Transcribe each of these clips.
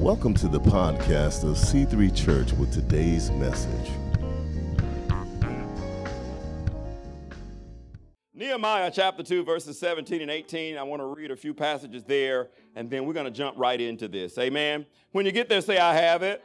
Welcome to the podcast of C3 Church with today's message. Nehemiah chapter 2, verses 17 and 18. I want to read a few passages there, and then we're going to jump right into this. Amen. When you get there, say, I have it.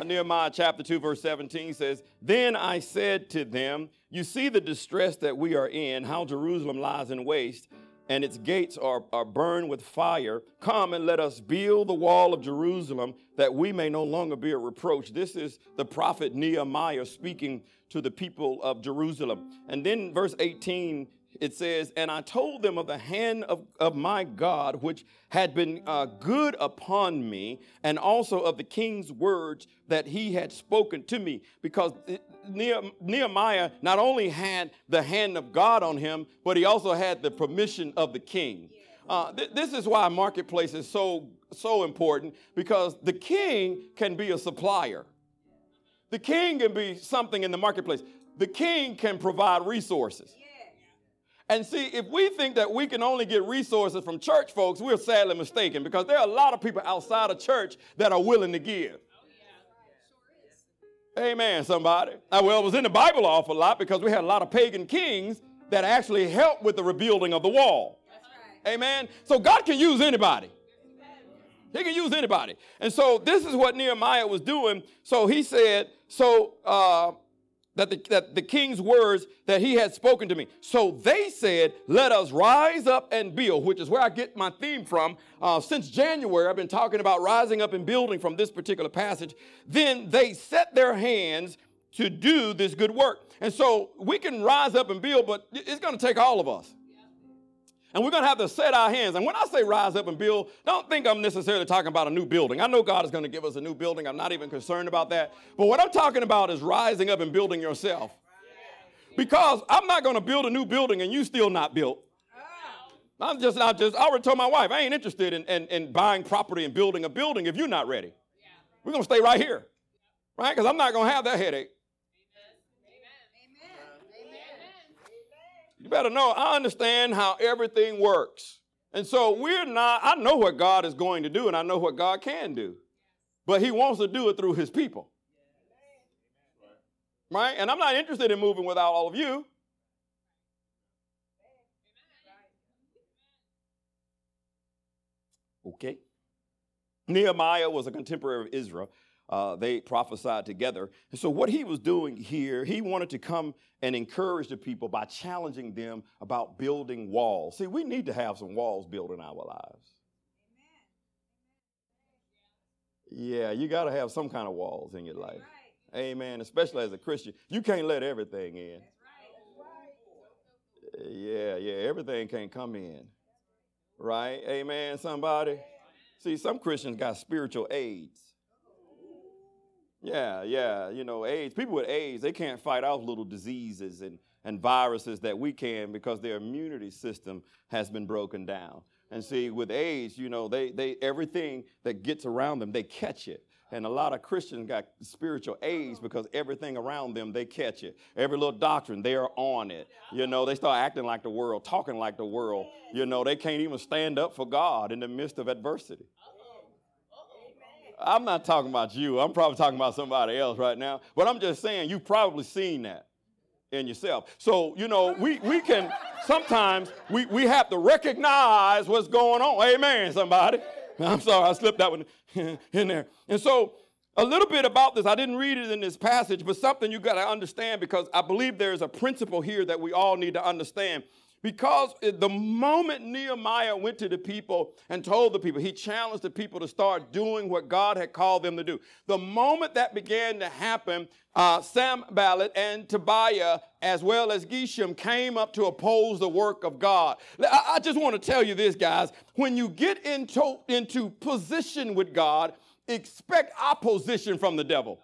Nehemiah chapter 2, verse 17 says, Then I said to them, You see the distress that we are in, how Jerusalem lies in waste and its gates are, are burned with fire. Come and let us build the wall of Jerusalem that we may no longer be a reproach. This is the prophet Nehemiah speaking to the people of Jerusalem. And then verse 18 it says, And I told them of the hand of, of my God, which had been uh, good upon me, and also of the king's words that he had spoken to me. Because Nehemiah not only had the hand of God on him, but he also had the permission of the king. Uh, th- this is why marketplace is so so important because the king can be a supplier. The king can be something in the marketplace. The king can provide resources. And see, if we think that we can only get resources from church folks, we're sadly mistaken because there are a lot of people outside of church that are willing to give. Amen, somebody. Uh, well, it was in the Bible an awful lot because we had a lot of pagan kings that actually helped with the rebuilding of the wall. Right. Amen. So God can use anybody. He can use anybody. And so this is what Nehemiah was doing. So he said, so uh, that the, that the king's words that he had spoken to me. So they said, Let us rise up and build, which is where I get my theme from. Uh, since January, I've been talking about rising up and building from this particular passage. Then they set their hands to do this good work. And so we can rise up and build, but it's going to take all of us. And we're going to have to set our hands. And when I say rise up and build, don't think I'm necessarily talking about a new building. I know God is going to give us a new building. I'm not even concerned about that. But what I'm talking about is rising up and building yourself. Because I'm not going to build a new building and you still not built. I'm just, I just, I already told my wife, I ain't interested in, in, in buying property and building a building if you're not ready. We're going to stay right here. Right? Because I'm not going to have that headache. You better know, I understand how everything works. And so we're not, I know what God is going to do and I know what God can do. But He wants to do it through His people. Right? And I'm not interested in moving without all of you. Okay. Nehemiah was a contemporary of Ezra uh, they prophesied together. And so, what he was doing here, he wanted to come and encourage the people by challenging them about building walls. See, we need to have some walls built in our lives. Yeah, you got to have some kind of walls in your life. Amen. Especially as a Christian, you can't let everything in. Yeah, yeah, everything can't come in. Right? Amen, somebody? See, some Christians got spiritual AIDS. Yeah, yeah. You know, AIDS, people with AIDS, they can't fight off little diseases and, and viruses that we can because their immunity system has been broken down. And see, with AIDS, you know, they, they everything that gets around them, they catch it. And a lot of Christians got spiritual AIDS because everything around them, they catch it. Every little doctrine, they are on it. You know, they start acting like the world, talking like the world. You know, they can't even stand up for God in the midst of adversity. I'm not talking about you. I'm probably talking about somebody else right now. But I'm just saying you've probably seen that in yourself. So, you know, we, we can sometimes we, we have to recognize what's going on. Amen, somebody. I'm sorry, I slipped that one in there. And so a little bit about this, I didn't read it in this passage, but something you got to understand because I believe there's a principle here that we all need to understand. Because the moment Nehemiah went to the people and told the people, he challenged the people to start doing what God had called them to do. The moment that began to happen, uh, Sanballat and Tobiah, as well as Geshem, came up to oppose the work of God. I, I just want to tell you this, guys. When you get into, into position with God, expect opposition from the devil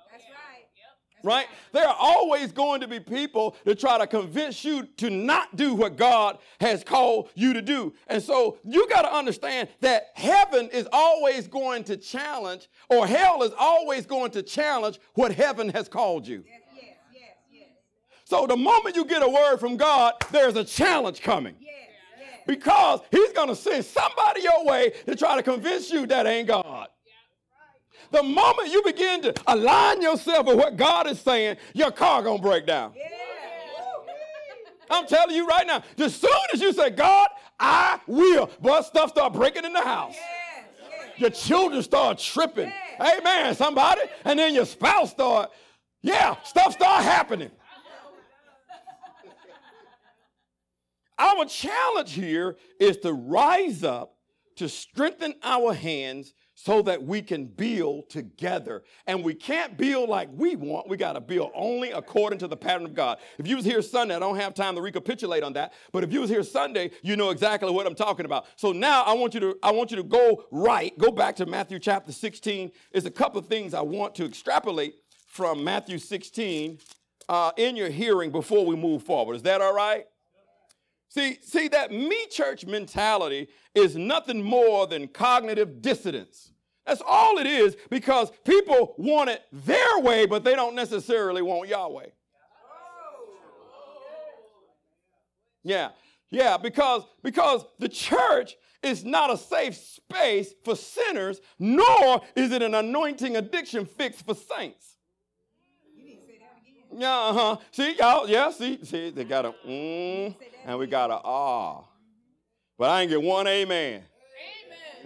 right? There are always going to be people to try to convince you to not do what God has called you to do. And so you got to understand that heaven is always going to challenge, or hell is always going to challenge what heaven has called you. Yes, yes, yes, so the moment you get a word from God, there's a challenge coming. Because he's going to send somebody your way to try to convince you that ain't God. The moment you begin to align yourself with what God is saying, your car gonna break down. Yeah. I'm telling you right now, as soon as you say, God, I will, but stuff start breaking in the house. Your children start tripping. Amen, somebody. And then your spouse start, yeah, stuff start happening. Our challenge here is to rise up, to strengthen our hands, so that we can build together. And we can't build like we want. We got to build only according to the pattern of God. If you was here Sunday, I don't have time to recapitulate on that, but if you was here Sunday, you know exactly what I'm talking about. So now I want you to I want you to go right, go back to Matthew chapter 16. There's a couple of things I want to extrapolate from Matthew 16 uh, in your hearing before we move forward. Is that all right? See, see that me church mentality is nothing more than cognitive dissonance. That's all it is because people want it their way, but they don't necessarily want Yahweh. Yeah, yeah, because because the church is not a safe space for sinners, nor is it an anointing addiction fix for saints. Yeah, uh-huh. See, y'all, yeah, see, see, they got a mm, and we got a ah. But I ain't get one amen.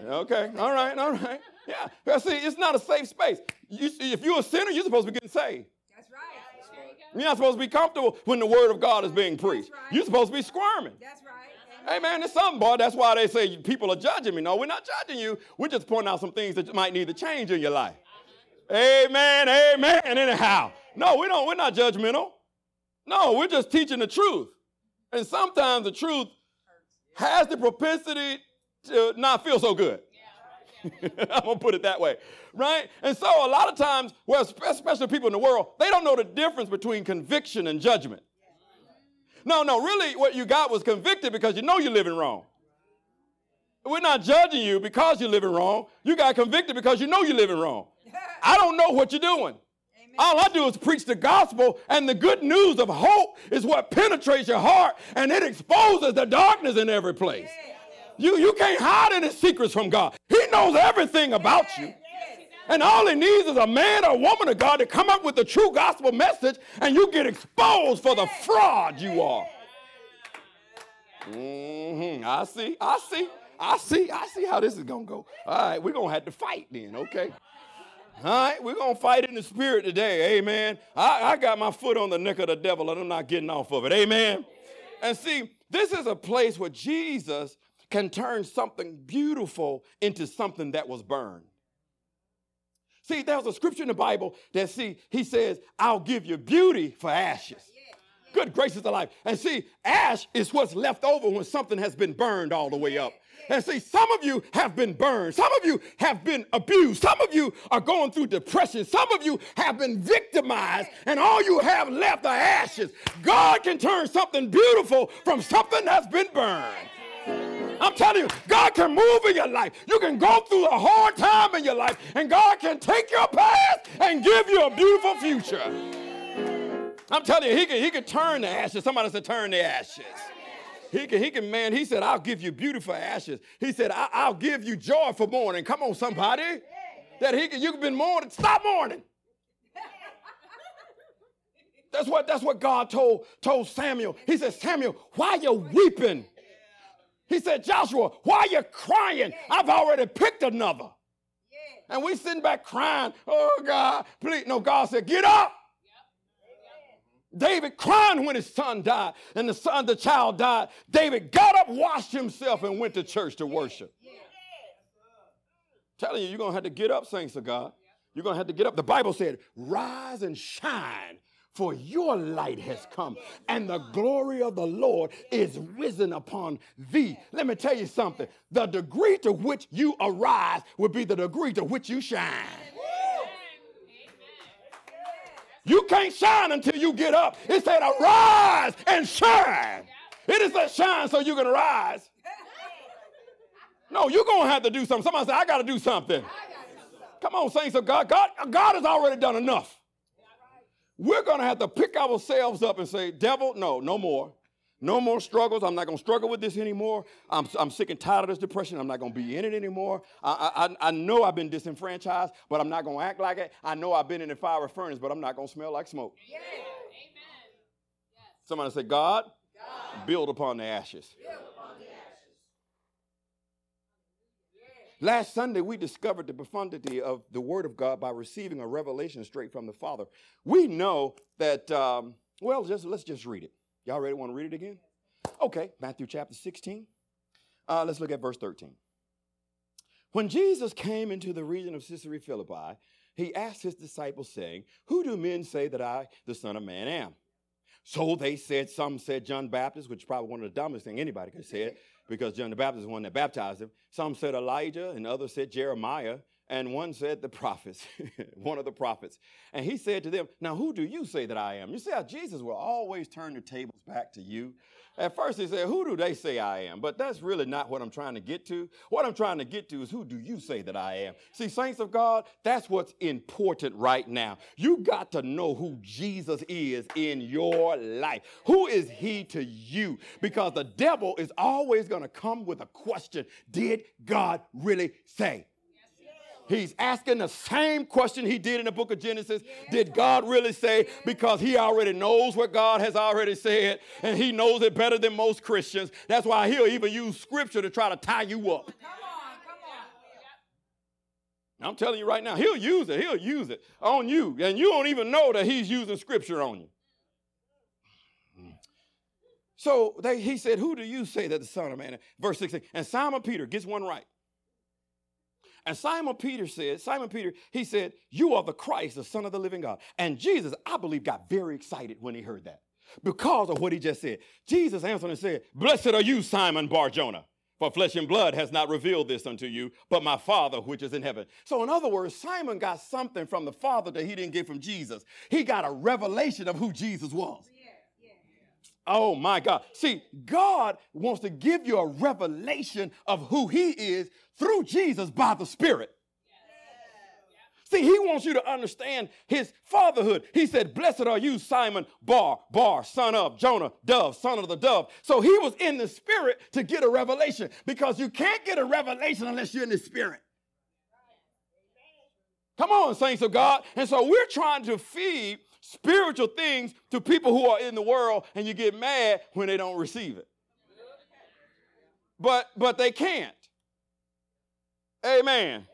amen. Okay, all right, all right. Yeah, but see, it's not a safe space. You, if you're a sinner, you're supposed to be getting saved. That's right. You're not supposed to be comfortable when the word of God is being preached. Right. You're supposed to be squirming. That's right. Hey man, there's something, boy. That's why they say people are judging me. No, we're not judging you. We're just pointing out some things that might need to change in your life. Amen, amen. Anyhow, no, we don't. We're not judgmental. No, we're just teaching the truth. And sometimes the truth has the propensity to not feel so good. I'm gonna put it that way, right? And so a lot of times, well, especially people in the world, they don't know the difference between conviction and judgment. No, no, really, what you got was convicted because you know you're living wrong. We're not judging you because you're living wrong. You got convicted because you know you're living wrong. I don't know what you're doing. All I do is preach the gospel, and the good news of hope is what penetrates your heart and it exposes the darkness in every place. You, you can't hide any secrets from God. He knows everything about you. And all he needs is a man or woman of God to come up with the true gospel message, and you get exposed for the fraud you are. Mm-hmm. I see, I see, I see, I see how this is gonna go. All right, we're gonna have to fight then, okay? All right, we're going to fight in the spirit today. Amen. I, I got my foot on the neck of the devil and I'm not getting off of it. Amen. And see, this is a place where Jesus can turn something beautiful into something that was burned. See, there's a scripture in the Bible that, see, he says, I'll give you beauty for ashes. Good gracious alive. And see, ash is what's left over when something has been burned all the way up. And see, some of you have been burned. Some of you have been abused. Some of you are going through depression. Some of you have been victimized, and all you have left are ashes. God can turn something beautiful from something that's been burned. I'm telling you, God can move in your life. You can go through a hard time in your life, and God can take your past and give you a beautiful future. I'm telling you, He can, he can turn the ashes. Somebody said, turn the ashes. He can, he can, man, he said, I'll give you beautiful ashes. He said, I, will give you joy for mourning. Come on, somebody. That he can, you've been mourning. Stop mourning. That's what, that's what God told, told Samuel. He said, Samuel, why you weeping? He said, Joshua, why you crying? I've already picked another. And we sitting back crying, oh God, please. No, God said, get up. David crying when his son died, and the son, the child died. David got up, washed himself, and went to church to worship. Telling you, you're gonna have to get up, saints of God. You're gonna have to get up. The Bible said, "Rise and shine, for your light has come, and the glory of the Lord is risen upon thee." Let me tell you something. The degree to which you arise will be the degree to which you shine. You can't shine until you get up. It said, arise and shine. It is that shine so you can rise. No, you're going to have to do something. Somebody said, I got to do something. Come on, saints of God. God. God has already done enough. We're going to have to pick ourselves up and say, devil, no, no more. No more struggles. I'm not going to struggle with this anymore. I'm, I'm sick and tired of this depression. I'm not going to be in it anymore. I, I, I know I've been disenfranchised, but I'm not going to act like it. I know I've been in the fire furnace, but I'm not going to smell like smoke. Yeah. Somebody say, God, God. Build, upon the ashes. build upon the ashes. Last Sunday, we discovered the profundity of the Word of God by receiving a revelation straight from the Father. We know that, um, well, just, let's just read it. Y'all ready? Want to read it again? Okay, Matthew chapter 16. Uh, let's look at verse 13. When Jesus came into the region of Caesarea Philippi, he asked his disciples, saying, Who do men say that I, the Son of Man, am? So they said, some said John Baptist, which is probably one of the dumbest things anybody could say because John the Baptist is the one that baptized him. Some said Elijah, and others said Jeremiah, and one said the prophets, one of the prophets. And he said to them, Now who do you say that I am? You see how Jesus will always turn the tables back to you. At first he said, Who do they say I am? But that's really not what I'm trying to get to. What I'm trying to get to is who do you say that I am? See, saints of God, that's what's important right now. You got to know who Jesus is in your life. Who is he to you? Because the devil is always going to come with a question Did God really say? He's asking the same question he did in the book of Genesis. Did God really say? Because he already knows what God has already said, and he knows it better than most Christians. That's why he'll even use scripture to try to tie you up. I'm telling you right now, he'll use it. He'll use it on you, and you don't even know that he's using scripture on you. So they, he said, Who do you say that the Son of Man is? Verse 16. And Simon Peter gets one right. And Simon Peter said, Simon Peter, he said, You are the Christ, the Son of the living God. And Jesus, I believe, got very excited when he heard that because of what he just said. Jesus answered and said, Blessed are you, Simon Barjona. For flesh and blood has not revealed this unto you, but my Father which is in heaven. So, in other words, Simon got something from the Father that he didn't get from Jesus. He got a revelation of who Jesus was. Oh my God. See, God wants to give you a revelation of who He is through Jesus by the Spirit. See, he wants you to understand his fatherhood. He said, Blessed are you, Simon Bar, Bar, son of Jonah, dove, son of the dove. So he was in the spirit to get a revelation because you can't get a revelation unless you're in the spirit. Come on, saints of God. And so we're trying to feed spiritual things to people who are in the world, and you get mad when they don't receive it. But but they can't. Amen.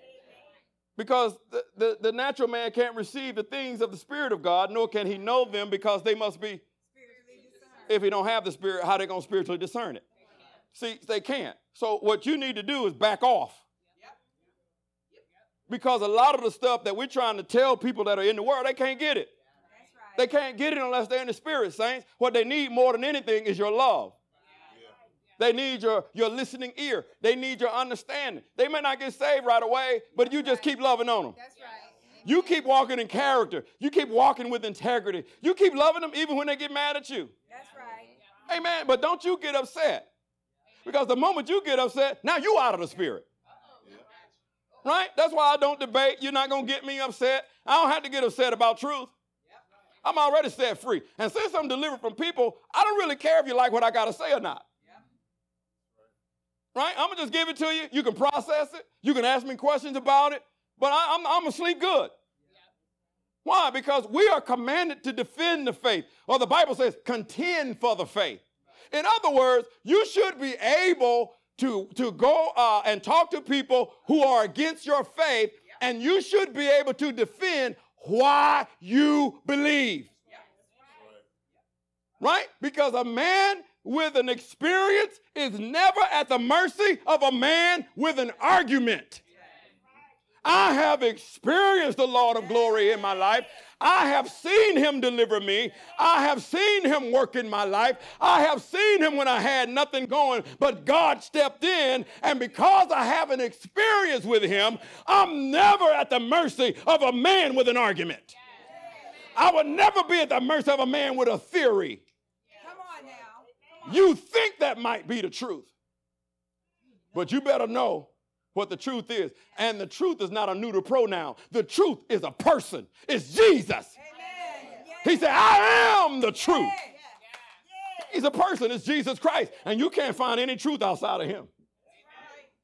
Because the, the, the, natural man can't receive the things of the Spirit of God, nor can he know them because they must be. If he don't have the Spirit, how they to spiritually discern it? See, they can't. So what you need to do is back off. Because a lot of the stuff that we're trying to tell people that are in the world, they can't get it. They can't get it unless they're in the Spirit, saints. What they need more than anything is your love. They need your, your listening ear. They need your understanding. They may not get saved right away, but you just keep loving on them. That's right. You keep walking in character. You keep walking with integrity. You keep loving them even when they get mad at you. That's right. Amen. But don't you get upset. Because the moment you get upset, now you out of the spirit. Right? That's why I don't debate. You're not going to get me upset. I don't have to get upset about truth. I'm already set free. And since I'm delivered from people, I don't really care if you like what I got to say or not. Right? I'm going to just give it to you. You can process it. You can ask me questions about it. But I, am I'm, I'm going to sleep good. Why? Because we are commanded to defend the faith. Or the Bible says, contend for the faith. In other words, you should be able to, to go uh, and talk to people who are against your faith, and you should be able to defend why you believe. Right? Because a man with an experience is never at the mercy of a man with an argument. I have experienced the Lord of glory in my life. I have seen him deliver me. I have seen him work in my life. I have seen him when I had nothing going, but God stepped in. And because I have an experience with him, I'm never at the mercy of a man with an argument. I would never be at the mercy of a man with a theory. Come on now. You think that might be the truth. But you better know what the truth is. And the truth is not a neuter pronoun. The truth is a person. It's Jesus. He said, I am the truth. He's a person, it's Jesus Christ. And you can't find any truth outside of him.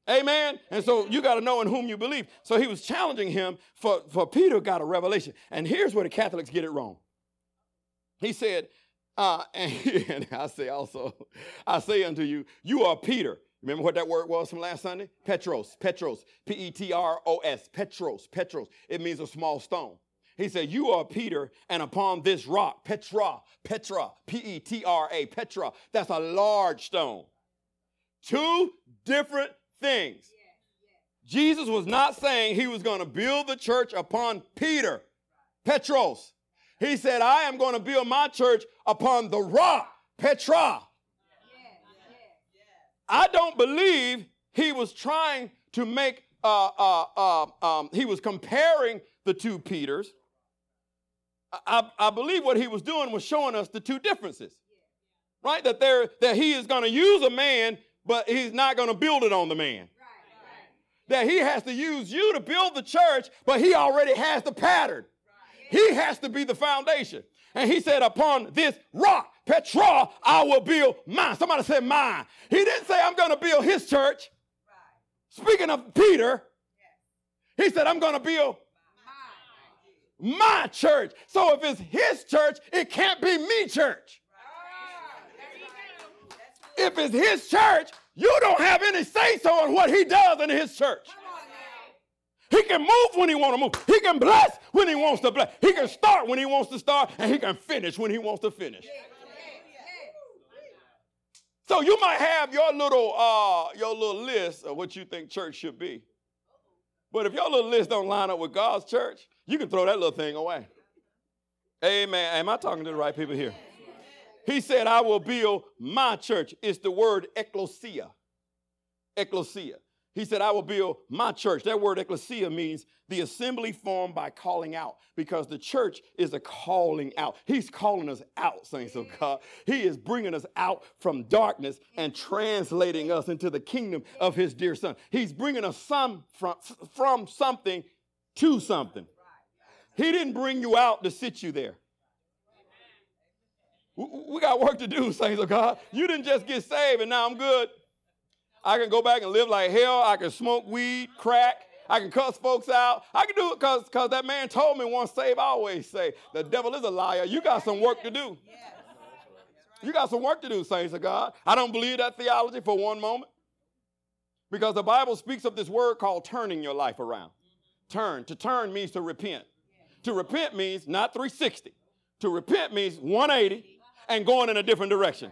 Amen. And so you got to know in whom you believe. So he was challenging him for, for Peter got a revelation. And here's where the Catholics get it wrong. He said, uh, and, and I say also, I say unto you, you are Peter. Remember what that word was from last Sunday? Petros, Petros, P E T R O S, Petros, Petros. It means a small stone. He said, You are Peter, and upon this rock, Petra, Petra, P E T R A, Petra, that's a large stone. Two different things. Jesus was not saying he was going to build the church upon Peter, Petros. He said, I am going to build my church upon the rock, Petra. I don't believe he was trying to make, uh, uh, uh, um, he was comparing the two Peters. I, I believe what he was doing was showing us the two differences, right? That there, that he is going to use a man, but he's not going to build it on the man. That he has to use you to build the church, but he already has the pattern. He has to be the foundation. And he said, Upon this rock, Petra, I will build mine. Somebody said mine. He didn't say, I'm going to build his church. Speaking of Peter, he said, I'm going to build my church. So if it's his church, it can't be me church. If it's his church, you don't have any say so on what he does in his church. He can move when he want to move. He can bless when he wants to bless. He can start when he wants to start, and he can finish when he wants to finish. So you might have your little uh, your little list of what you think church should be. But if your little list don't line up with God's church, you can throw that little thing away. Amen. Am I talking to the right people here? He said, I will build my church. It's the word ecclesia. Ecclesia. He said, I will build my church. That word ecclesia means the assembly formed by calling out because the church is a calling out. He's calling us out, saints of God. He is bringing us out from darkness and translating us into the kingdom of his dear son. He's bringing us some from, from something to something. He didn't bring you out to sit you there. We got work to do, saints of God. You didn't just get saved and now I'm good. I can go back and live like hell. I can smoke weed, crack. I can cuss folks out. I can do it because because that man told me once save, always say. The devil is a liar. You got some work to do. You got some work to do, saints of God. I don't believe that theology for one moment. Because the Bible speaks of this word called turning your life around. Turn. To turn means to repent. To repent means not 360. To repent means 180 and going in a different direction.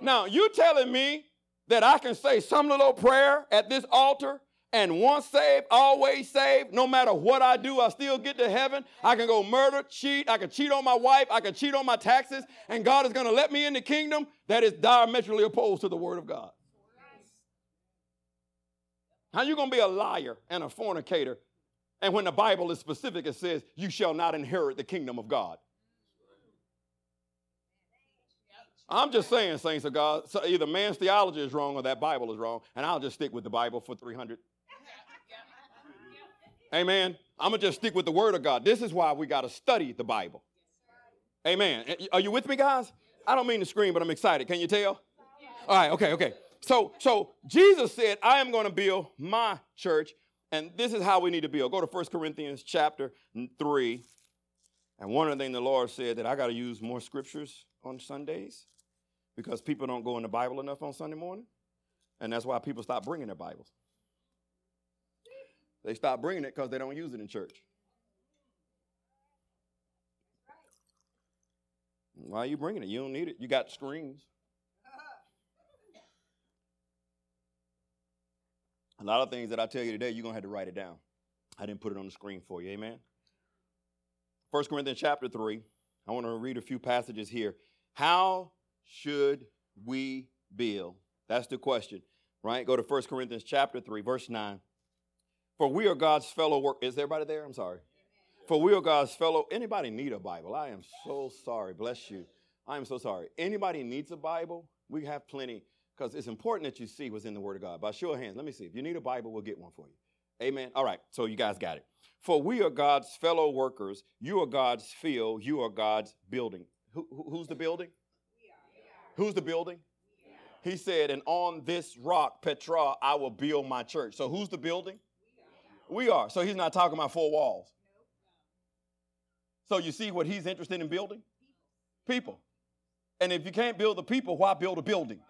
Now, you telling me that I can say some little prayer at this altar and once saved, always saved, no matter what I do, I still get to heaven. I can go murder, cheat, I can cheat on my wife, I can cheat on my taxes, and God is going to let me in the kingdom. That is diametrically opposed to the word of God. How you going to be a liar and a fornicator? And when the Bible is specific, it says, You shall not inherit the kingdom of God. I'm just saying, saints of God, so either man's theology is wrong or that Bible is wrong, and I'll just stick with the Bible for 300. Amen. I'm going to just stick with the Word of God. This is why we got to study the Bible. Amen. Are you with me, guys? I don't mean to scream, but I'm excited. Can you tell? All right, okay, okay. So, so Jesus said, I am going to build my church, and this is how we need to build. Go to 1 Corinthians chapter 3. And one of the things the Lord said that I got to use more scriptures on Sundays because people don't go in the Bible enough on Sunday morning. And that's why people stop bringing their Bibles. They stop bringing it because they don't use it in church. Why are you bringing it? You don't need it. You got screens. A lot of things that I tell you today, you're going to have to write it down. I didn't put it on the screen for you. Amen. 1 Corinthians chapter 3. I want to read a few passages here. How should we build? That's the question, right? Go to 1 Corinthians chapter 3, verse 9. For we are God's fellow work. Is everybody there? I'm sorry. For we are God's fellow. Anybody need a Bible? I am so sorry. Bless you. I am so sorry. Anybody needs a Bible? We have plenty because it's important that you see what's in the Word of God. By show of hands, let me see. If you need a Bible, we'll get one for you. Amen. All right. So you guys got it. For we are God's fellow workers. You are God's field. You are God's building. Who, who's the building? Who's the building? He said, and on this rock, Petra, I will build my church. So who's the building? We are. So he's not talking about four walls. So you see what he's interested in building? People. And if you can't build the people, why build a building?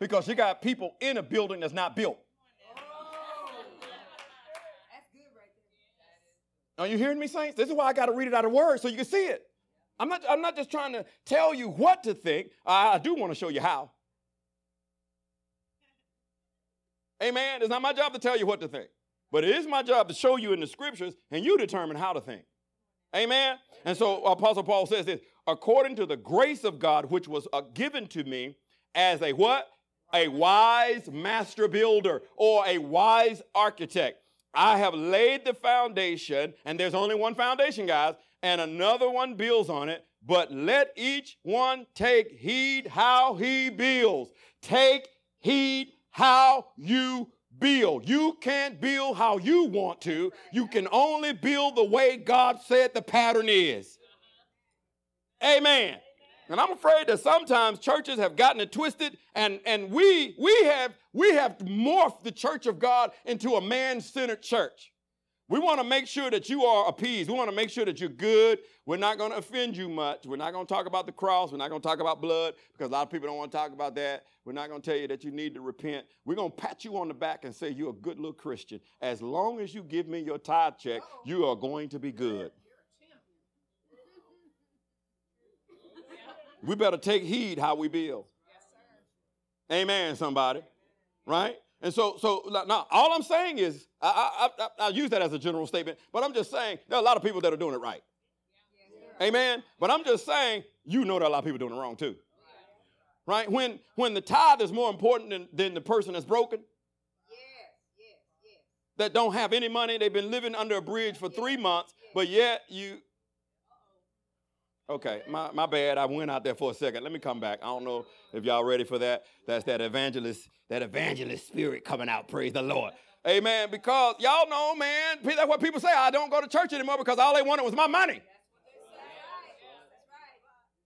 Because you got people in a building that's not built. Are you hearing me, saints? This is why I got to read it out of words so you can see it. I'm not, I'm not just trying to tell you what to think. I, I do want to show you how. Amen. It's not my job to tell you what to think, but it is my job to show you in the scriptures and you determine how to think. Amen. And so Apostle Paul says this according to the grace of God, which was uh, given to me as a what? A wise master builder or a wise architect. I have laid the foundation, and there's only one foundation, guys, and another one builds on it. But let each one take heed how he builds. Take heed how you build. You can't build how you want to. You can only build the way God said the pattern is. Amen. And I'm afraid that sometimes churches have gotten it twisted, and, and we, we, have, we have morphed the church of God into a man centered church. We want to make sure that you are appeased. We want to make sure that you're good. We're not going to offend you much. We're not going to talk about the cross. We're not going to talk about blood because a lot of people don't want to talk about that. We're not going to tell you that you need to repent. We're going to pat you on the back and say you're a good little Christian. As long as you give me your tithe check, you are going to be good. We better take heed how we build. Amen, somebody. Right? And so, so now all I'm saying is, I, I, I, I, use that as a general statement, but I'm just saying there are a lot of people that are doing it right. Yes, Amen. But I'm just saying, you know there are a lot of people doing it wrong too. Right? When when the tithe is more important than, than the person that's broken, yeah. that don't have any money, they've been living under a bridge for three months, but yet you Okay, my, my bad. I went out there for a second. Let me come back. I don't know if y'all ready for that. That's that evangelist, that evangelist spirit coming out. Praise the Lord. Amen. Because y'all know, man, that's what people say. I don't go to church anymore because all they wanted was my money.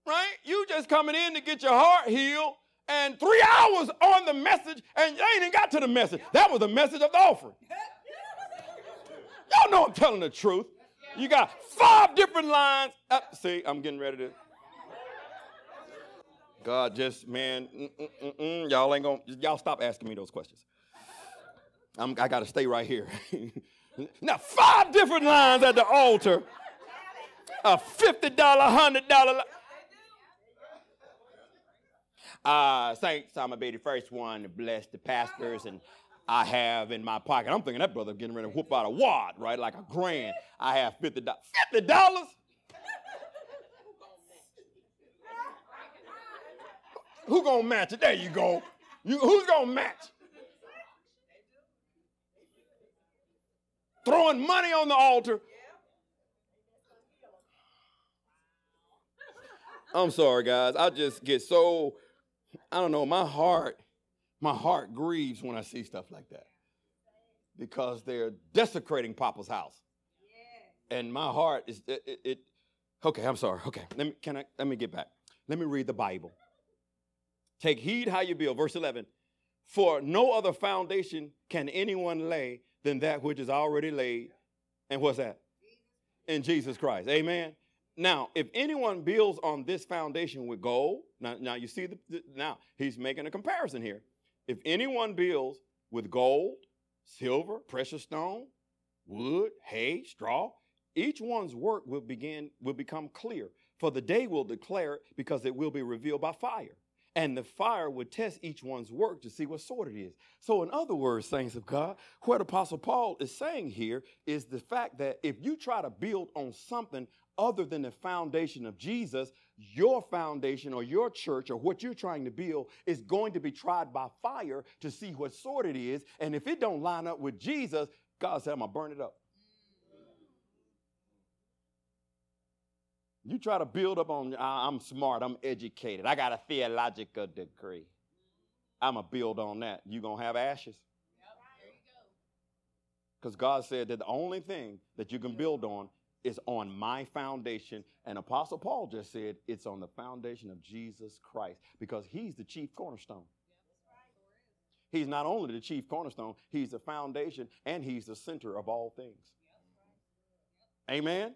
Right? You just coming in to get your heart healed, and three hours on the message, and you ain't even got to the message. That was the message of the offering. Y'all know I'm telling the truth. You got five different lines. Uh, see, I'm getting ready to. God just, man, mm, mm, mm, y'all ain't gonna, y'all stop asking me those questions. I'm, I gotta stay right here. now, five different lines at the altar. A $50, $100. Uh, Saints, I'm gonna be the first one to bless the pastors and I have in my pocket. I'm thinking that brother getting ready to whoop out a wad, right? Like a grand. I have $50. $50? Who gonna match it? There you go. You, who's gonna match? Throwing money on the altar. I'm sorry, guys. I just get so, I don't know, my heart my heart grieves when I see stuff like that because they're desecrating Papa's house. And my heart is it, it, it, Okay, I'm sorry. Okay, let me can I let me get back. Let me read the Bible. Take heed how you build. Verse 11. For no other foundation can anyone lay than that which is already laid. And what's that? In Jesus Christ. Amen. Now, if anyone builds on this foundation with gold, now, now you see the, the now he's making a comparison here. If anyone builds with gold, silver, precious stone, wood, hay, straw, each one's work will begin will become clear, for the day will declare it because it will be revealed by fire. And the fire would test each one's work to see what sort it is. So, in other words, saints of God, what Apostle Paul is saying here is the fact that if you try to build on something other than the foundation of Jesus, your foundation or your church or what you're trying to build is going to be tried by fire to see what sort it is. And if it don't line up with Jesus, God said, I'm going to burn it up. You try to build up on, I'm smart, I'm educated, I got a theological degree. I'm going to build on that. You're going to have ashes. Because God said that the only thing that you can build on is on my foundation. And Apostle Paul just said it's on the foundation of Jesus Christ because he's the chief cornerstone. He's not only the chief cornerstone, he's the foundation and he's the center of all things. Amen.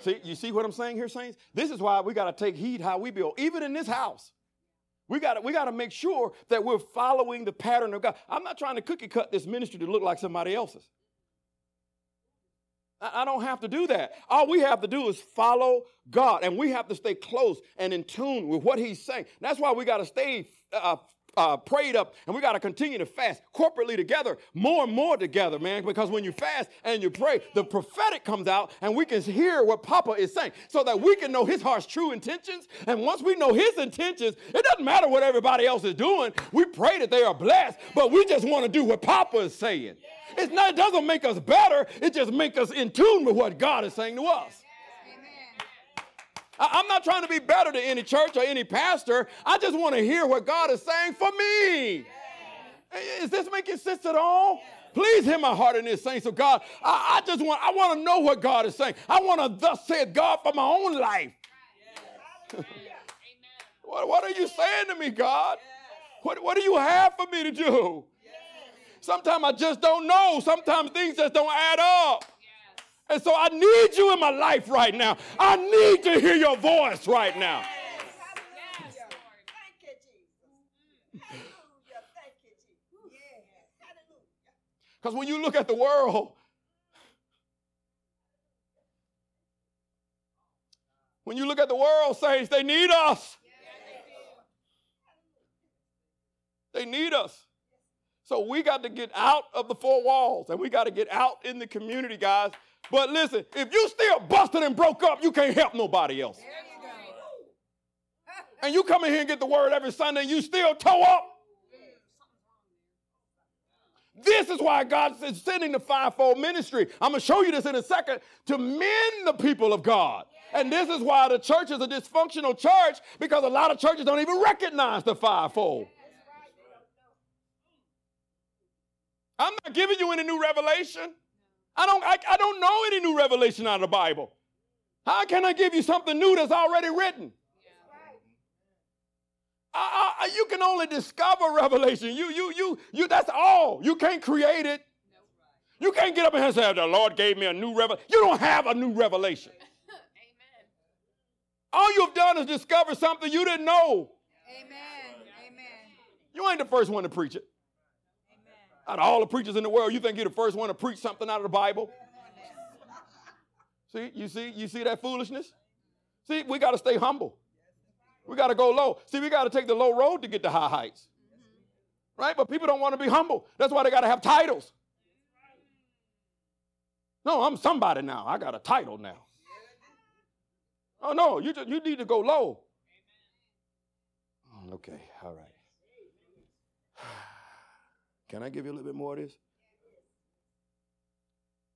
See, you see what I'm saying here, saints? This is why we got to take heed how we build, even in this house. We got we got to make sure that we're following the pattern of God. I'm not trying to cookie cut this ministry to look like somebody else's. I, don't have to do that. All we have to do is follow God, and we have to stay close and in tune with what He's saying. That's why we got to stay uh, uh, prayed up and we got to continue to fast corporately together, more and more together, man. Because when you fast and you pray, the prophetic comes out and we can hear what Papa is saying so that we can know his heart's true intentions. And once we know his intentions, it doesn't matter what everybody else is doing. We pray that they are blessed, but we just want to do what Papa is saying. It's not, it doesn't make us better, it just makes us in tune with what God is saying to us. I'm not trying to be better to any church or any pastor. I just want to hear what God is saying for me. Is this making sense at all? Please hear my heart in this saying. So God, I, I, just want, I want to know what God is saying. I want to thus say God for my own life. what, what are you saying to me, God? What, what do you have for me to do? Sometimes I just don't know. Sometimes things just don't add up. And so I need you in my life right now. I need to hear your voice right now. Because when you look at the world, when you look at the world, saints, they need us. They need us. So we got to get out of the four walls and we got to get out in the community, guys, but listen, if you still busted and broke up, you can't help nobody else. and you come in here and get the word every Sunday and you still toe up. This is why God is sending the fivefold ministry. I'm going to show you this in a second to mend the people of God. And this is why the church is a dysfunctional church because a lot of churches don't even recognize the fivefold. I'm not giving you any new revelation. I don't, I, I don't know any new revelation out of the Bible. How can I give you something new that's already written? I, I, you can only discover revelation. You, you, you, you. That's all. You can't create it. You can't get up and say, "The Lord gave me a new revelation." You don't have a new revelation. Amen. All you've done is discover something you didn't know. Amen. Amen. You ain't the first one to preach it. Out of all the preachers in the world, you think you're the first one to preach something out of the Bible? See, you see, you see that foolishness? See, we got to stay humble. We got to go low. See, we got to take the low road to get to high heights. Right? But people don't want to be humble. That's why they got to have titles. No, I'm somebody now. I got a title now. Oh no, you just, you need to go low. Mm, okay, all right. Can I give you a little bit more of this?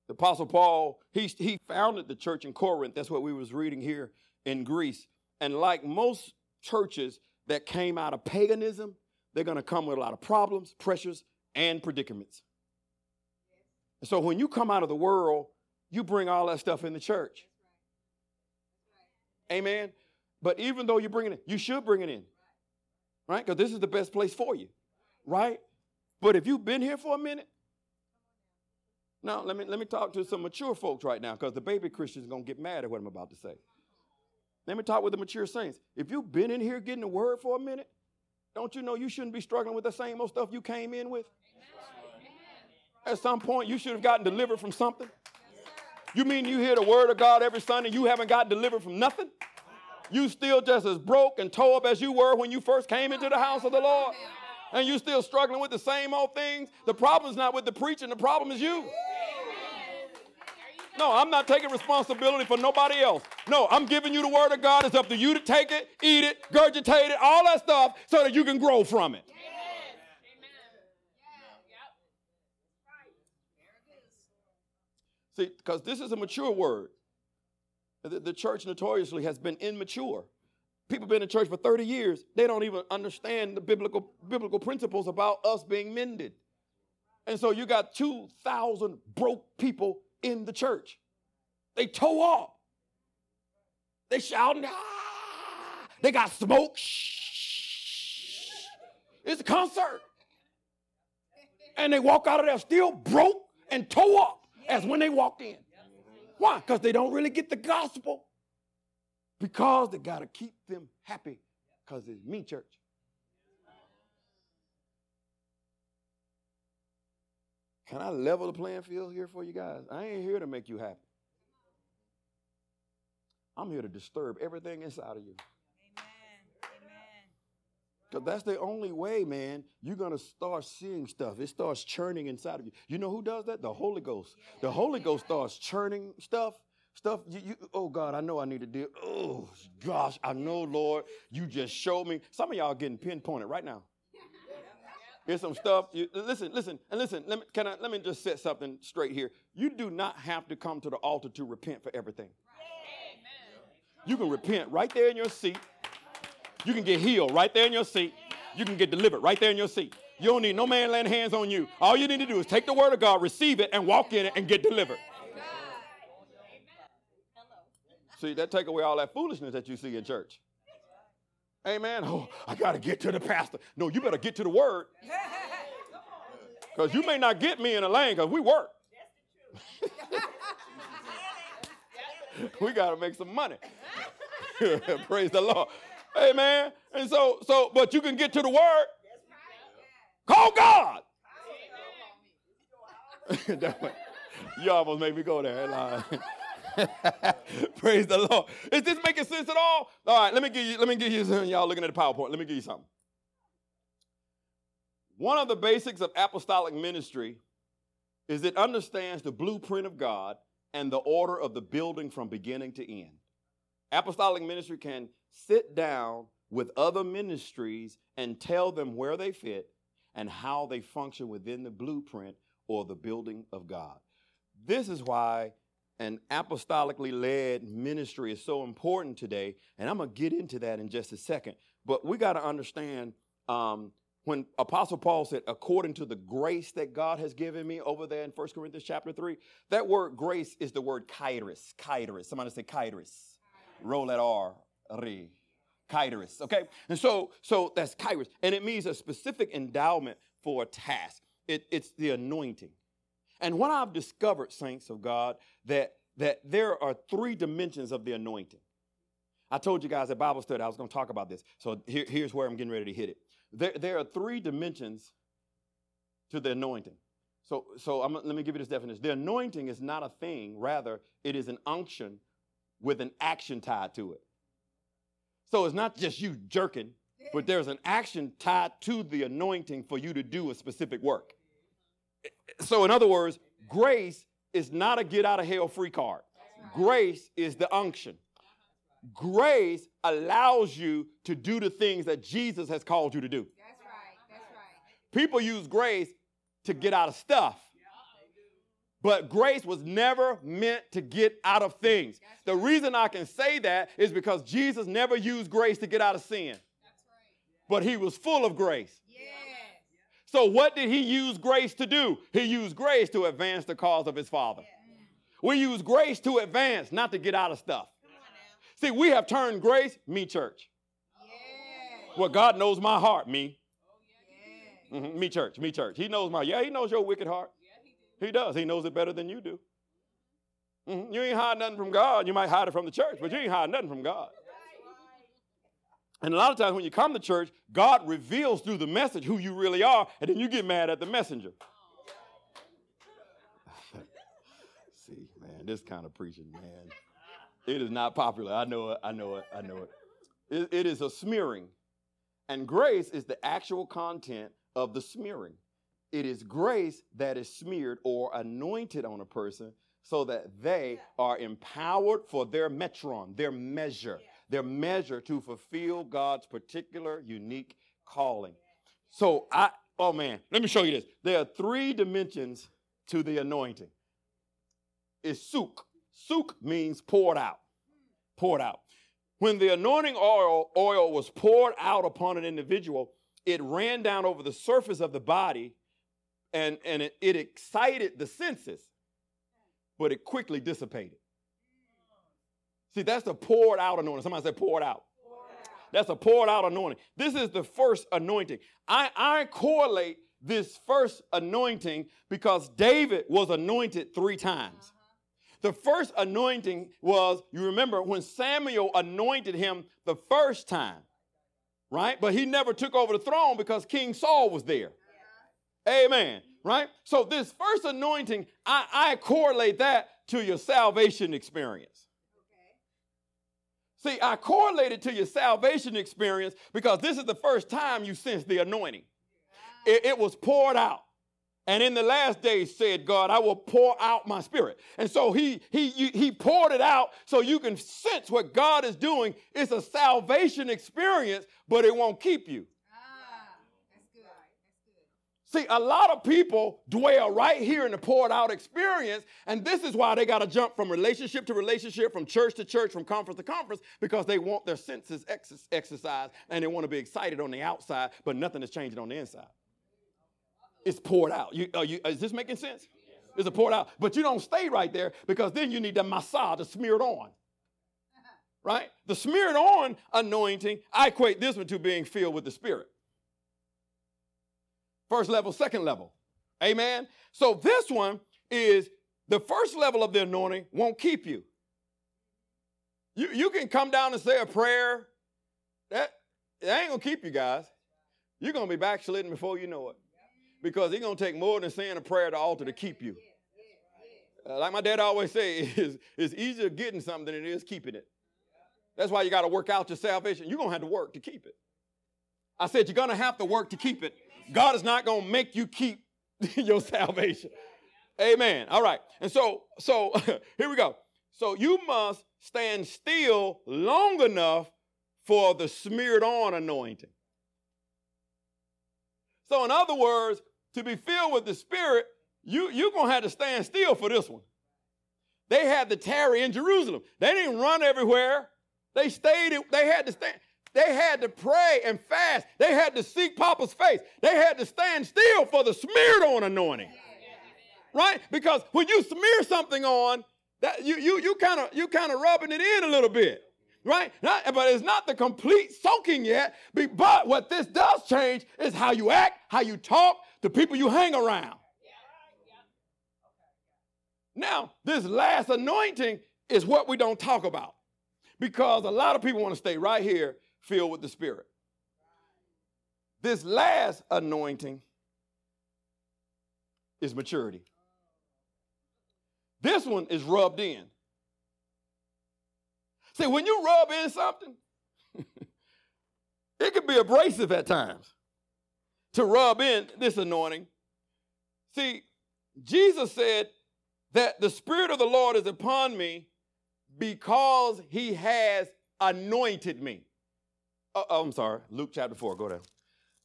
The Apostle Paul, he, he founded the church in Corinth. That's what we was reading here in Greece. And like most churches that came out of paganism, they're going to come with a lot of problems, pressures, and predicaments. And So when you come out of the world, you bring all that stuff in the church. Amen. But even though you bring it in, you should bring it in. Right? Because this is the best place for you. Right? But if you've been here for a minute, now let me let me talk to some mature folks right now, because the baby Christian's gonna get mad at what I'm about to say. Let me talk with the mature saints. If you've been in here getting the word for a minute, don't you know you shouldn't be struggling with the same old stuff you came in with? At some point, you should have gotten delivered from something. You mean you hear the word of God every Sunday, you haven't got delivered from nothing? You still just as broke and tore up as you were when you first came into the house of the Lord? And you're still struggling with the same old things, the problem is not with the preaching, the problem is you. No, I'm not taking responsibility for nobody else. No, I'm giving you the word of God. It's up to you to take it, eat it, gurgitate it, all that stuff so that you can grow from it. See, because this is a mature word. The, the church notoriously has been immature. People been in church for 30 years. They don't even understand the biblical, biblical principles about us being mended. And so you got 2,000 broke people in the church. They toe up. They shouting, ah! They got smoke. Shh. It's a concert. And they walk out of there still broke and tore up as when they walked in. Why? Because they don't really get the gospel. Because they got to keep them happy because it's me church. Can I level the playing field here for you guys? I ain't here to make you happy. I'm here to disturb everything inside of you. Amen. Amen. Because that's the only way, man, you're going to start seeing stuff. It starts churning inside of you. You know who does that? The Holy Ghost. The Holy Ghost starts churning stuff. Stuff, you, you, oh God, I know I need to do. Oh gosh, I know, Lord, you just showed me. Some of y'all getting pinpointed right now. Here's some stuff. You, listen, listen, and listen. Let me, can I, let me just set something straight here. You do not have to come to the altar to repent for everything. You can repent right there in your seat. You can get healed right there in your seat. You can get delivered right there in your seat. You don't need no man laying hands on you. All you need to do is take the word of God, receive it, and walk in it and get delivered. See, that take away all that foolishness that you see in church. Amen. Oh, I got to get to the pastor. No, you better get to the word. Because you may not get me in a lane because we work. we got to make some money. Praise the Lord. Amen. And so, so, but you can get to the word. Call God. you almost made me go there. Praise the Lord. Is this making sense at all? All right, let me give you, let me give you some, y'all looking at the PowerPoint. Let me give you something. One of the basics of apostolic ministry is it understands the blueprint of God and the order of the building from beginning to end. Apostolic ministry can sit down with other ministries and tell them where they fit and how they function within the blueprint or the building of God. This is why an apostolically led ministry is so important today, and I'm going to get into that in just a second. But we got to understand um, when Apostle Paul said, according to the grace that God has given me over there in 1 Corinthians chapter 3, that word grace is the word kairos. Kairos. Somebody say kairos. Roll that R. Re. Kairos. Okay? And so, so that's kairos. And it means a specific endowment for a task. It, it's the anointing. And what I've discovered, saints of God, that, that there are three dimensions of the anointing. I told you guys at Bible study I was going to talk about this. So here, here's where I'm getting ready to hit it. There, there are three dimensions to the anointing. So, so I'm, let me give you this definition. The anointing is not a thing, rather, it is an unction with an action tied to it. So it's not just you jerking, but there's an action tied to the anointing for you to do a specific work. So, in other words, grace is not a get out of hell free card. Grace is the unction. Grace allows you to do the things that Jesus has called you to do. That's right. That's right. People use grace to get out of stuff. But grace was never meant to get out of things. The reason I can say that is because Jesus never used grace to get out of sin. But he was full of grace. So, what did he use grace to do? He used grace to advance the cause of his Father. We use grace to advance, not to get out of stuff. See, we have turned grace, me church. Well, God knows my heart, me. Mm-hmm. Me church, me church. He knows my, yeah, he knows your wicked heart. He does. He knows it better than you do. Mm-hmm. You ain't hide nothing from God. You might hide it from the church, but you ain't hide nothing from God. And a lot of times when you come to church, God reveals through the message who you really are, and then you get mad at the messenger. See, man, this kind of preaching, man, it is not popular. I know it, I know it, I know it. it, it is a smearing. And grace is the actual content of the smearing. It is grace that is smeared or anointed on a person so that they are empowered for their metron, their measure their measure to fulfill God's particular unique calling. So I oh man, let me show you this. There are three dimensions to the anointing. It's suk. Suk means poured out. Poured out. When the anointing oil, oil was poured out upon an individual, it ran down over the surface of the body and, and it, it excited the senses, but it quickly dissipated. See, that's the poured out anointing. Somebody said poured out. That's a poured out anointing. This is the first anointing. I, I correlate this first anointing because David was anointed three times. The first anointing was, you remember, when Samuel anointed him the first time, right? But he never took over the throne because King Saul was there. Amen. Right? So, this first anointing, I, I correlate that to your salvation experience. See, I correlated to your salvation experience because this is the first time you sensed the anointing. It, it, was poured out. And in the last days, said God, I will pour out my spirit. And so he, he, he poured it out so you can sense what God is doing. It's a salvation experience, but it won't keep you. See, a lot of people dwell right here in the poured out experience, and this is why they got to jump from relationship to relationship, from church to church, from conference to conference, because they want their senses ex- exercised and they want to be excited on the outside, but nothing is changing on the inside. It's poured out. You, you, is this making sense? It's a poured out, but you don't stay right there because then you need the massage to smear it on. Right? The smeared on anointing, I equate this one to being filled with the Spirit. First level, second level. Amen. So this one is the first level of the anointing won't keep you. You, you can come down and say a prayer. That, that ain't gonna keep you guys. You're gonna be backsliding before you know it. Because it's gonna take more than saying a prayer at the altar to keep you. Uh, like my dad always say, it's, it's easier getting something than it is keeping it. That's why you got to work out your salvation. You're gonna have to work to keep it. I said you're gonna have to work to keep it. God is not going to make you keep your salvation. Amen. All right. And so, so here we go. So you must stand still long enough for the smeared on anointing. So, in other words, to be filled with the Spirit, you, you're going to have to stand still for this one. They had to tarry in Jerusalem. They didn't run everywhere. They stayed, they had to stand. They had to pray and fast. They had to seek Papa's face. They had to stand still for the smeared on anointing. Right? Because when you smear something on, that you you you kind of you kind of rubbing it in a little bit. Right? Not, but it's not the complete soaking yet. But what this does change is how you act, how you talk, the people you hang around. Now, this last anointing is what we don't talk about because a lot of people want to stay right here filled with the Spirit. This last anointing is maturity. This one is rubbed in. See, when you rub in something, it can be abrasive at times to rub in this anointing. See, Jesus said that the Spirit of the Lord is upon me because he has anointed me. Oh, oh, I'm sorry. Luke chapter 4. Go down.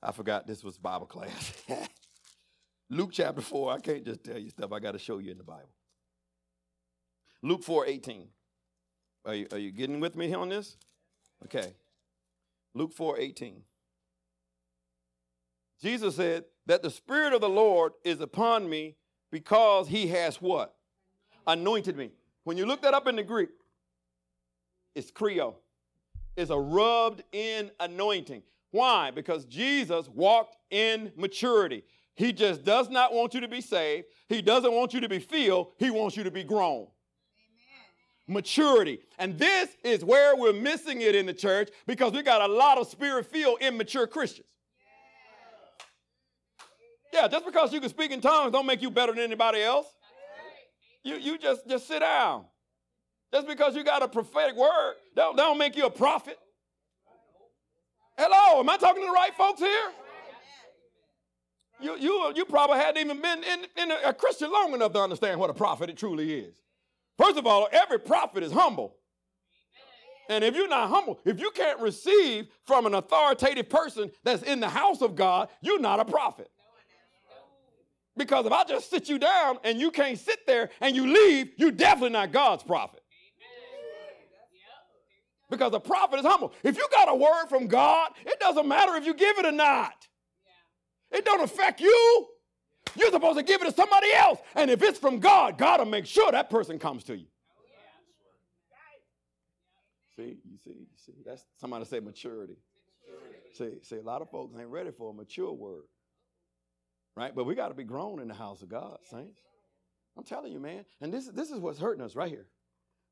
I forgot this was Bible class. Luke chapter 4. I can't just tell you stuff. I got to show you in the Bible. Luke 4 18. Are you, are you getting with me here on this? Okay. Luke 4 18. Jesus said that the Spirit of the Lord is upon me because he has what? Anointed me. When you look that up in the Greek, it's Chrio is a rubbed in anointing. Why? Because Jesus walked in maturity. He just does not want you to be saved. He doesn't want you to be filled. He wants you to be grown. Amen. Maturity. And this is where we're missing it in the church because we got a lot of spirit filled immature Christians. Yeah, just because you can speak in tongues don't make you better than anybody else. You, you just, just sit down. Just because you got a prophetic word, don't, don't make you a prophet. Hello, am I talking to the right folks here? You, you, you probably hadn't even been in, in a, a Christian long enough to understand what a prophet it truly is. First of all, every prophet is humble. And if you're not humble, if you can't receive from an authoritative person that's in the house of God, you're not a prophet. Because if I just sit you down and you can't sit there and you leave, you're definitely not God's prophet because a prophet is humble. If you got a word from God, it doesn't matter if you give it or not. Yeah. It don't affect you. You're supposed to give it to somebody else. And if it's from God, God will make sure that person comes to you. Oh, see, you see, you see. That's somebody say maturity. See, see, a lot of folks ain't ready for a mature word. Right? But we got to be grown in the house of God, saints. I'm telling you, man. And this, this is what's hurting us right here.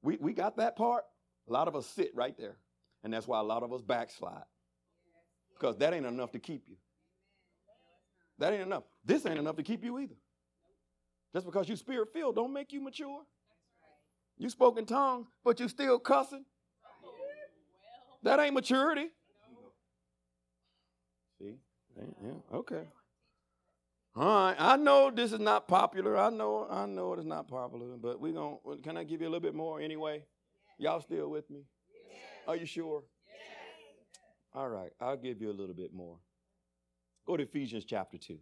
We, we got that part. A lot of us sit right there. And that's why a lot of us backslide. Because that ain't enough to keep you. That ain't enough. This ain't enough to keep you either. Just because you spirit filled don't make you mature. You spoke in tongues, but you still cussing. That ain't maturity. See? Yeah, okay. All right. I know this is not popular. I know I know it is not popular, but we going to can I give you a little bit more anyway? Y'all still with me? Are you sure? All right. I'll give you a little bit more. Go to Ephesians chapter 2.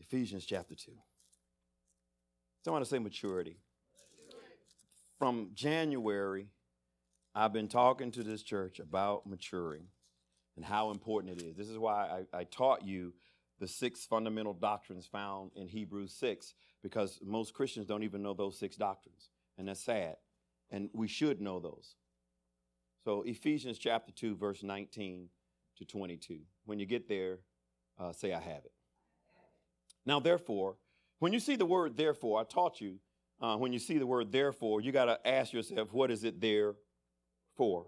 Ephesians chapter 2. So I want to say maturity. From January, I've been talking to this church about maturing and how important it is. This is why I, I taught you the six fundamental doctrines found in Hebrews 6, because most Christians don't even know those six doctrines. And that's sad. And we should know those. So, Ephesians chapter 2, verse 19 to 22. When you get there, uh, say, I have it. Now, therefore, when you see the word therefore, I taught you, uh, when you see the word therefore, you got to ask yourself, what is it there for?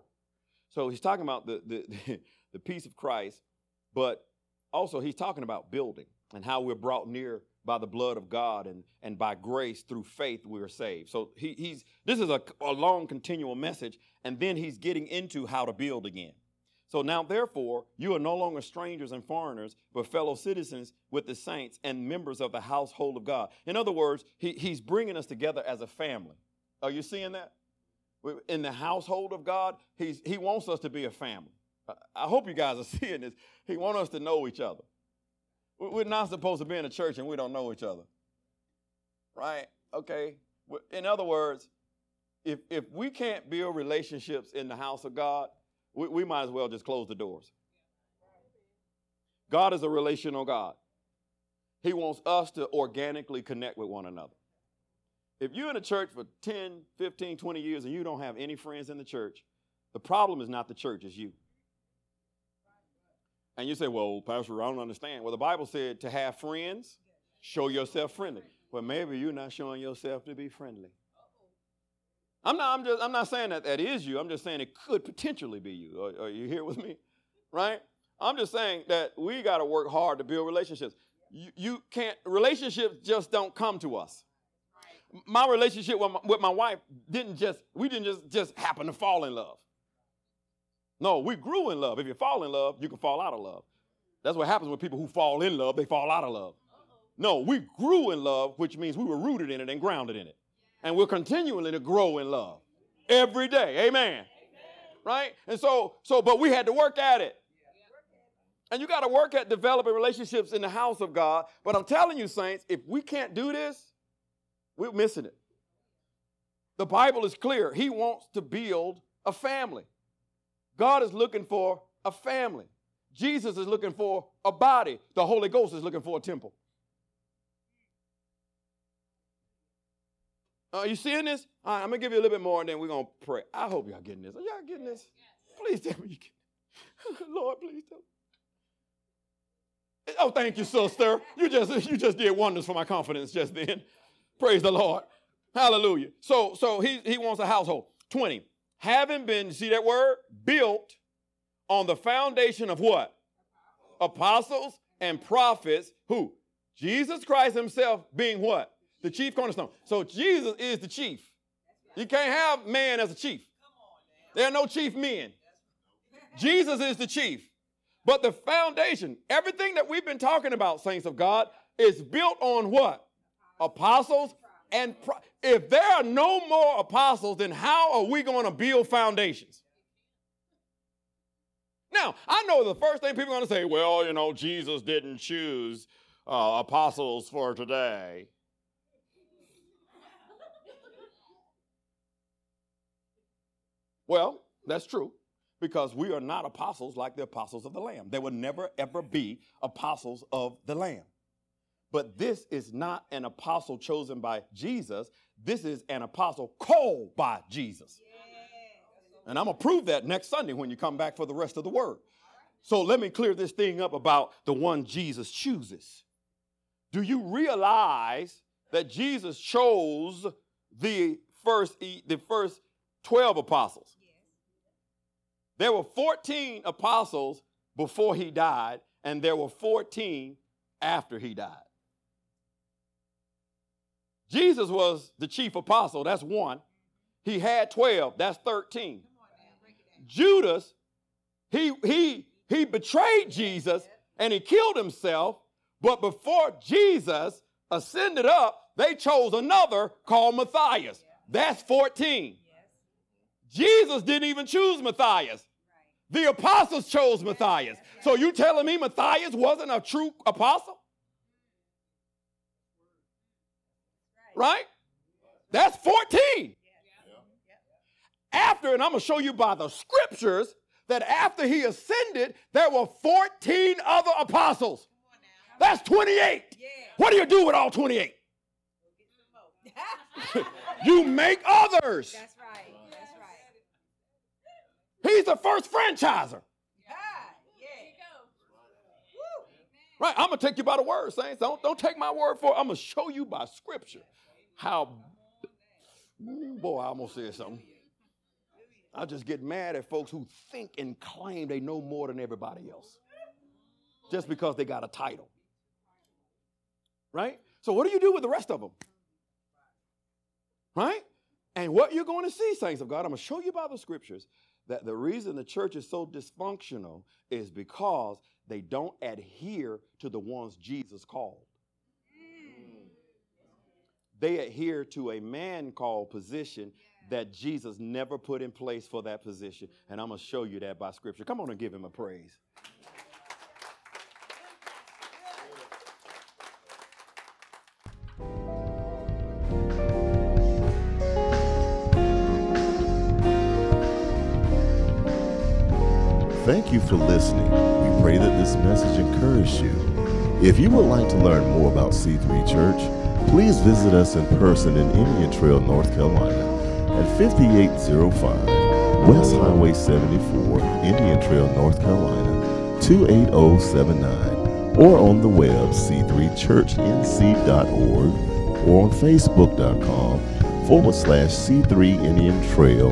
So he's talking about the, the, the peace of Christ, but also he's talking about building and how we're brought near by the blood of God and, and by grace through faith we're saved. So he, he's this is a, a long continual message, and then he's getting into how to build again. So now, therefore, you are no longer strangers and foreigners, but fellow citizens with the saints and members of the household of God. In other words, he, he's bringing us together as a family. Are you seeing that? In the household of God, he's, he wants us to be a family. I hope you guys are seeing this. He wants us to know each other. We're not supposed to be in a church and we don't know each other. Right? Okay. In other words, if, if we can't build relationships in the house of God, we, we might as well just close the doors. God is a relational God. He wants us to organically connect with one another. If you're in a church for 10, 15, 20 years and you don't have any friends in the church, the problem is not the church, it's you. And you say, well, Pastor, I don't understand. Well, the Bible said to have friends, show yourself friendly. Well, maybe you're not showing yourself to be friendly. I'm not, I'm, just, I'm not saying that that is you. I'm just saying it could potentially be you. Are, are you here with me? Right? I'm just saying that we got to work hard to build relationships. You, you, can't, relationships just don't come to us. My relationship with my, with my wife didn't just, we didn't just, just happen to fall in love. No, we grew in love. If you fall in love, you can fall out of love. That's what happens with people who fall in love, they fall out of love. No, we grew in love, which means we were rooted in it and grounded in it. And we're continually to grow in love every day. Amen. Right? And so, so, but we had to work at it. And you got to work at developing relationships in the house of God. But I'm telling you, saints, if we can't do this, we're missing it. The Bible is clear. He wants to build a family. God is looking for a family. Jesus is looking for a body. The Holy Ghost is looking for a temple. Are you seeing this? All right, I'm gonna give you a little bit more and then we're gonna pray. I hope y'all getting this. Are y'all getting this? Please tell me you Lord, please tell me. Oh, thank you, sister. You just you just did wonders for my confidence just then. Praise the Lord. Hallelujah. So so he he wants a household. 20 having been, see that word? Built on the foundation of what? Apostles and prophets. Who? Jesus Christ himself being what? The chief cornerstone. So Jesus is the chief. You can't have man as a chief. There are no chief men. Jesus is the chief. But the foundation, everything that we've been talking about, saints of God, is built on what? Apostles and pro- if there are no more apostles, then how are we going to build foundations? Now, I know the first thing people are going to say, well, you know, Jesus didn't choose uh, apostles for today. well, that's true because we are not apostles like the apostles of the Lamb. There will never, ever be apostles of the Lamb. But this is not an apostle chosen by Jesus. This is an apostle called by Jesus. And I'm going to prove that next Sunday when you come back for the rest of the word. So let me clear this thing up about the one Jesus chooses. Do you realize that Jesus chose the first the first 12 apostles? There were 14 apostles before he died, and there were 14 after he died. Jesus was the chief apostle, that's one. He had 12, that's 13. Judas, he, he, he betrayed Jesus and he killed himself, but before Jesus ascended up, they chose another called Matthias. That's 14. Jesus didn't even choose Matthias. The apostles chose Matthias. So you telling me Matthias wasn't a true apostle? Right? That's 14. After, and I'm going to show you by the scriptures that after he ascended, there were 14 other apostles. That's 28. What do you do with all 28? you make others. That's right. That's right. He's the first franchiser. Right, I'm gonna take you by the word, saints. Don't, don't take my word for it. I'm gonna show you by scripture how boy, I almost said something. I just get mad at folks who think and claim they know more than everybody else. Just because they got a title. Right? So what do you do with the rest of them? Right? And what you're going to see, saints of God, I'm going to show you by the scriptures that the reason the church is so dysfunctional is because they don't adhere to the ones Jesus called. They adhere to a man called position that Jesus never put in place for that position. And I'm going to show you that by scripture. Come on and give him a praise. Thank you for listening. We pray that this message encouraged you. If you would like to learn more about C3 Church, please visit us in person in Indian Trail, North Carolina at 5805 West Highway 74, Indian Trail, North Carolina 28079, or on the web c3churchnc.org or on facebook.com forward slash C3 Indian Trail